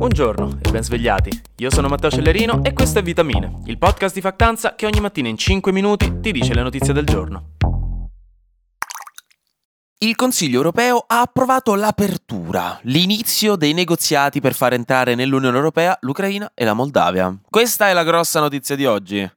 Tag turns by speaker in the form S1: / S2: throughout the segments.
S1: Buongiorno e ben svegliati. Io sono Matteo Cellerino e questo è Vitamine, il podcast di Factanza che ogni mattina in 5 minuti ti dice le notizie del giorno. Il Consiglio europeo ha approvato l'apertura, l'inizio dei negoziati per far entrare nell'Unione europea l'Ucraina e la Moldavia. Questa è la grossa notizia di oggi.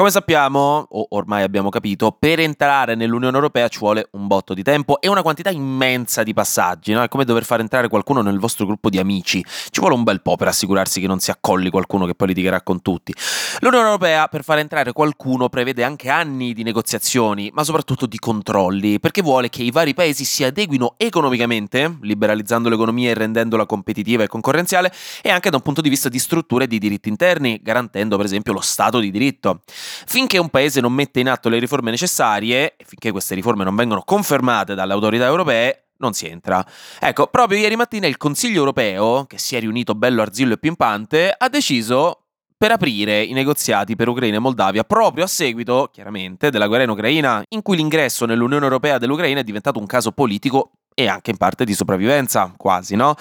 S1: Come sappiamo, o ormai abbiamo capito, per entrare nell'Unione Europea ci vuole un botto di tempo e una quantità immensa di passaggi, no? È come dover far entrare qualcuno nel vostro gruppo di amici. Ci vuole un bel po' per assicurarsi che non si accolli qualcuno che poi litigherà con tutti. L'Unione Europea per far entrare qualcuno prevede anche anni di negoziazioni, ma soprattutto di controlli, perché vuole che i vari paesi si adeguino economicamente, liberalizzando l'economia e rendendola competitiva e concorrenziale, e anche da un punto di vista di strutture e di diritti interni, garantendo per esempio lo Stato di diritto. Finché un paese non mette in atto le riforme necessarie, e finché queste riforme non vengono confermate dalle autorità europee, non si entra. Ecco, proprio ieri mattina il Consiglio europeo, che si è riunito bello arzillo e pimpante, ha deciso per aprire i negoziati per Ucraina e Moldavia proprio a seguito, chiaramente, della guerra in Ucraina, in cui l'ingresso nell'Unione Europea dell'Ucraina è diventato un caso politico e anche in parte di sopravvivenza, quasi, no?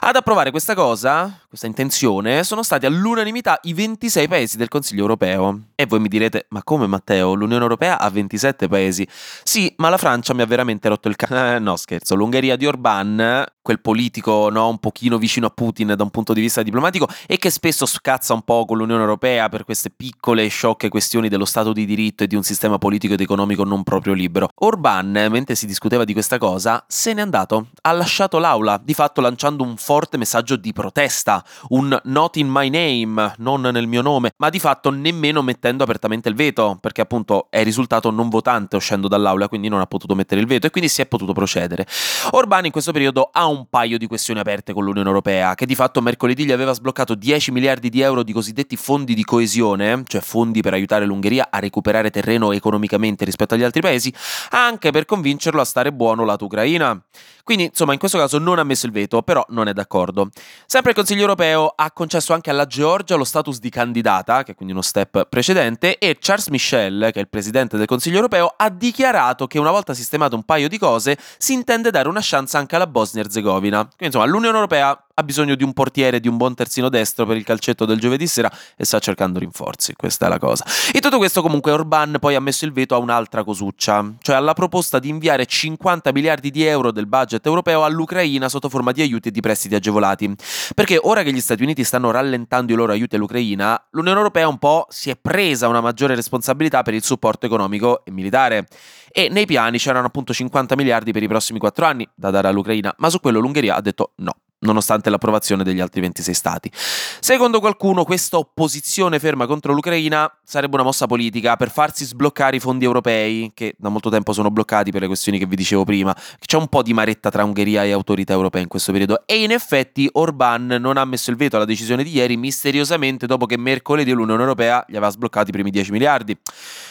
S1: Ad approvare questa cosa, questa intenzione, sono stati all'unanimità i 26 paesi del Consiglio europeo. E voi mi direte, ma come Matteo? L'Unione Europea ha 27 paesi. Sì, ma la Francia mi ha veramente rotto il cazzo. Eh, no, scherzo, l'Ungheria di Orban, quel politico, no, un pochino vicino a Putin da un punto di vista diplomatico e che spesso scazza un po' con l'Unione Europea per queste piccole e sciocche questioni dello Stato di diritto e di un sistema politico ed economico non proprio libero. Orban, mentre si discuteva di questa cosa, se ne è andato, ha lasciato l'aula, di fatto lanciando un forte messaggio di protesta, un not in my name, non nel mio nome, ma di fatto nemmeno mettendo apertamente il veto, perché appunto è risultato non votante uscendo dall'aula, quindi non ha potuto mettere il veto e quindi si è potuto procedere. Orban in questo periodo ha un paio di questioni aperte con l'Unione Europea, che di fatto mercoledì gli aveva sbloccato 10 miliardi di euro di cosiddetti fondi di coesione, cioè fondi per aiutare l'Ungheria a recuperare terreno economicamente rispetto agli altri paesi, anche per convincerlo a stare buono lato Ucraina. Quindi, insomma, in questo caso non ha messo il veto, però non è d'accordo. Sempre il Consiglio europeo ha concesso anche alla Georgia lo status di candidata, che è quindi uno step precedente, e Charles Michel, che è il presidente del Consiglio europeo, ha dichiarato che una volta sistemato un paio di cose, si intende dare una chance anche alla Bosnia e Herzegovina. Quindi, insomma, l'Unione europea ha bisogno di un portiere, di un buon terzino destro per il calcetto del giovedì sera e sta cercando rinforzi, questa è la cosa. In tutto questo comunque Orban poi ha messo il veto a un'altra cosuccia, cioè alla proposta di inviare 50 miliardi di euro del budget europeo all'Ucraina sotto forma di aiuti e di prestiti agevolati. Perché ora che gli Stati Uniti stanno rallentando i loro aiuti all'Ucraina, l'Unione Europea un po' si è presa una maggiore responsabilità per il supporto economico e militare. E nei piani c'erano appunto 50 miliardi per i prossimi 4 anni da dare all'Ucraina, ma su quello l'Ungheria ha detto no nonostante l'approvazione degli altri 26 stati. Secondo qualcuno questa opposizione ferma contro l'Ucraina sarebbe una mossa politica per farsi sbloccare i fondi europei, che da molto tempo sono bloccati per le questioni che vi dicevo prima. C'è un po' di maretta tra Ungheria e autorità europee in questo periodo e in effetti Orban non ha messo il veto alla decisione di ieri misteriosamente dopo che mercoledì l'Unione Europea gli aveva sbloccato i primi 10 miliardi.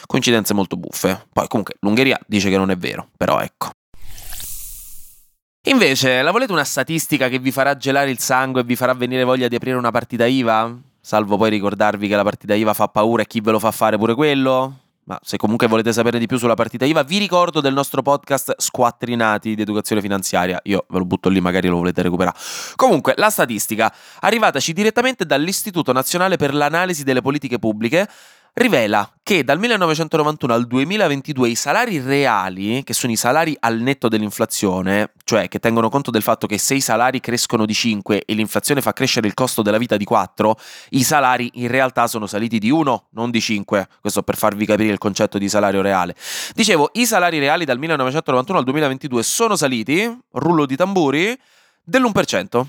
S1: Coincidenze molto buffe. Poi comunque l'Ungheria dice che non è vero, però ecco. Invece, la volete una statistica che vi farà gelare il sangue e vi farà venire voglia di aprire una partita IVA? Salvo poi ricordarvi che la partita IVA fa paura e chi ve lo fa fare pure quello? Ma se comunque volete sapere di più sulla partita IVA, vi ricordo del nostro podcast Squattrinati di educazione finanziaria. Io ve lo butto lì, magari lo volete recuperare. Comunque, la statistica, arrivataci direttamente dall'Istituto Nazionale per l'Analisi delle Politiche Pubbliche, rivela che dal 1991 al 2022 i salari reali, che sono i salari al netto dell'inflazione, cioè che tengono conto del fatto che se i salari crescono di 5 e l'inflazione fa crescere il costo della vita di 4, i salari in realtà sono saliti di 1, non di 5. Questo per farvi capire il concetto di salario reale. Dicevo, i salari reali dal 1991 al 2022 sono saliti, rullo di tamburi, dell'1%.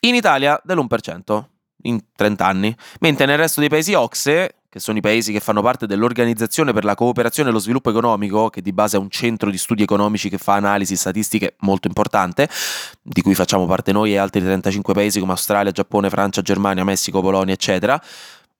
S1: In Italia dell'1% in 30 anni, mentre nel resto dei paesi OXE che sono i paesi che fanno parte dell'Organizzazione per la cooperazione e lo sviluppo economico, che di base è un centro di studi economici che fa analisi statistiche molto importante, di cui facciamo parte noi e altri 35 paesi come Australia, Giappone, Francia, Germania, Messico, Polonia, eccetera.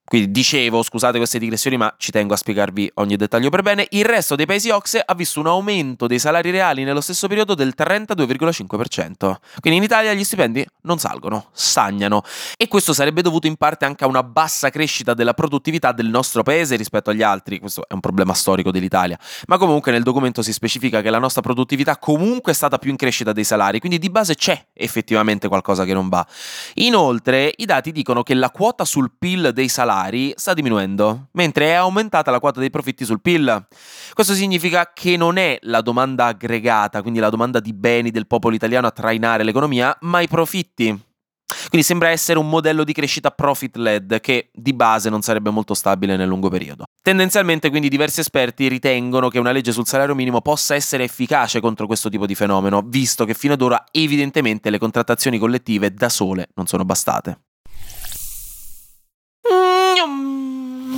S1: Quindi dicevo, scusate queste digressioni, ma ci tengo a spiegarvi ogni dettaglio per bene. Il resto dei paesi OXE ha visto un aumento dei salari reali nello stesso periodo del 32,5%. Quindi in Italia gli stipendi non salgono, stagnano. E questo sarebbe dovuto in parte anche a una bassa crescita della produttività del nostro paese rispetto agli altri. Questo è un problema storico dell'Italia. Ma comunque nel documento si specifica che la nostra produttività comunque è stata più in crescita dei salari, quindi di base c'è effettivamente qualcosa che non va. Inoltre, i dati dicono che la quota sul PIL dei salari salari sta diminuendo, mentre è aumentata la quota dei profitti sul PIL. Questo significa che non è la domanda aggregata, quindi la domanda di beni del popolo italiano a trainare l'economia, ma i profitti. Quindi sembra essere un modello di crescita profit-led che di base non sarebbe molto stabile nel lungo periodo. Tendenzialmente quindi diversi esperti ritengono che una legge sul salario minimo possa essere efficace contro questo tipo di fenomeno, visto che fino ad ora evidentemente le contrattazioni collettive da sole non sono bastate.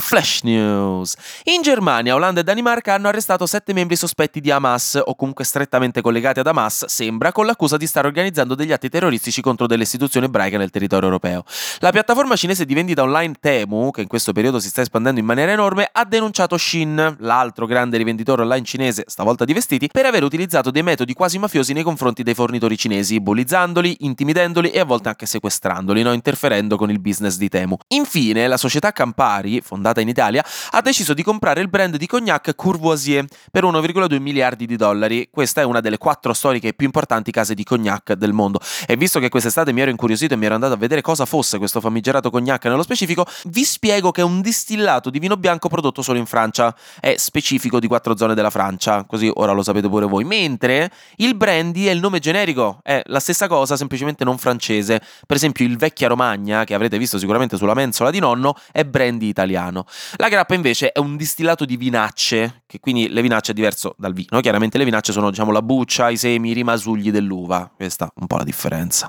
S1: Flash News. In Germania, Olanda e Danimarca hanno arrestato sette membri sospetti di Hamas, o comunque strettamente collegati ad Hamas, sembra, con l'accusa di stare organizzando degli atti terroristici contro delle istituzioni ebraiche nel territorio europeo. La piattaforma cinese di vendita online Temu, che in questo periodo si sta espandendo in maniera enorme, ha denunciato Shin, l'altro grande rivenditore online cinese, stavolta di vestiti, per aver utilizzato dei metodi quasi mafiosi nei confronti dei fornitori cinesi, bullizzandoli, intimidendoli e a volte anche sequestrandoli, no? interferendo con il business di Temu. Infine, la società Campari, fondata fondata in Italia, ha deciso di comprare il brand di cognac Courvoisier per 1,2 miliardi di dollari. Questa è una delle quattro storiche e più importanti case di cognac del mondo. E visto che quest'estate mi ero incuriosito e mi ero andato a vedere cosa fosse questo famigerato cognac nello specifico, vi spiego che è un distillato di vino bianco prodotto solo in Francia. È specifico di quattro zone della Francia, così ora lo sapete pure voi. Mentre il brandy è il nome generico, è la stessa cosa, semplicemente non francese. Per esempio il Vecchia Romagna, che avrete visto sicuramente sulla mensola di nonno, è brandy italiano La grappa invece è un distillato di vinacce, che quindi le vinacce è diverso dal vino. Chiaramente le vinacce sono diciamo la buccia, i semi, i rimasugli dell'uva. Questa è un po' la differenza.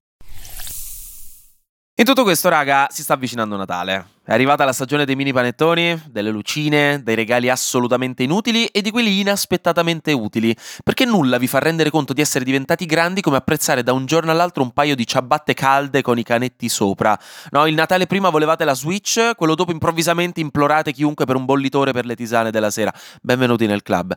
S1: In tutto questo, raga, si sta avvicinando Natale. È arrivata la stagione dei mini panettoni, delle lucine, dei regali assolutamente inutili e di quelli inaspettatamente utili, perché nulla vi fa rendere conto di essere diventati grandi come apprezzare da un giorno all'altro un paio di ciabatte calde con i canetti sopra. No, il Natale prima volevate la Switch, quello dopo improvvisamente implorate chiunque per un bollitore per le tisane della sera. Benvenuti nel club.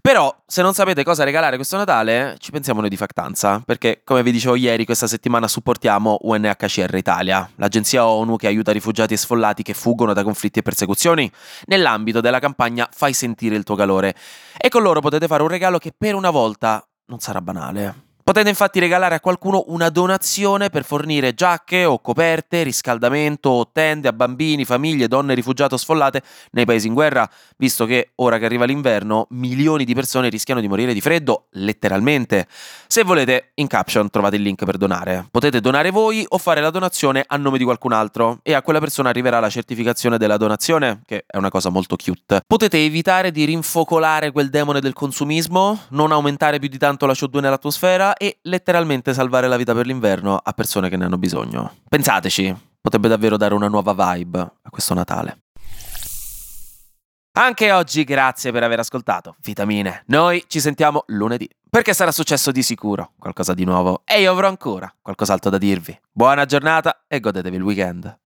S1: Però, se non sapete cosa regalare questo Natale, ci pensiamo noi di Factanza, perché come vi dicevo ieri, questa settimana supportiamo UNHCR Italia, l'agenzia ONU che aiuta rifugiati e sfollati che fuggono da conflitti e persecuzioni, nell'ambito della campagna Fai sentire il tuo calore. E con loro potete fare un regalo che per una volta non sarà banale. Potete infatti regalare a qualcuno una donazione per fornire giacche o coperte, riscaldamento o tende a bambini, famiglie, donne rifugiate o sfollate nei paesi in guerra, visto che ora che arriva l'inverno milioni di persone rischiano di morire di freddo, letteralmente. Se volete, in caption trovate il link per donare. Potete donare voi o fare la donazione a nome di qualcun altro e a quella persona arriverà la certificazione della donazione, che è una cosa molto cute. Potete evitare di rinfocolare quel demone del consumismo, non aumentare più di tanto la CO2 nell'atmosfera e letteralmente salvare la vita per l'inverno a persone che ne hanno bisogno. Pensateci, potrebbe davvero dare una nuova vibe a questo Natale. Anche oggi grazie per aver ascoltato Vitamine. Noi ci sentiamo lunedì, perché sarà successo di sicuro qualcosa di nuovo e io avrò ancora qualcos'altro da dirvi. Buona giornata e godetevi il weekend.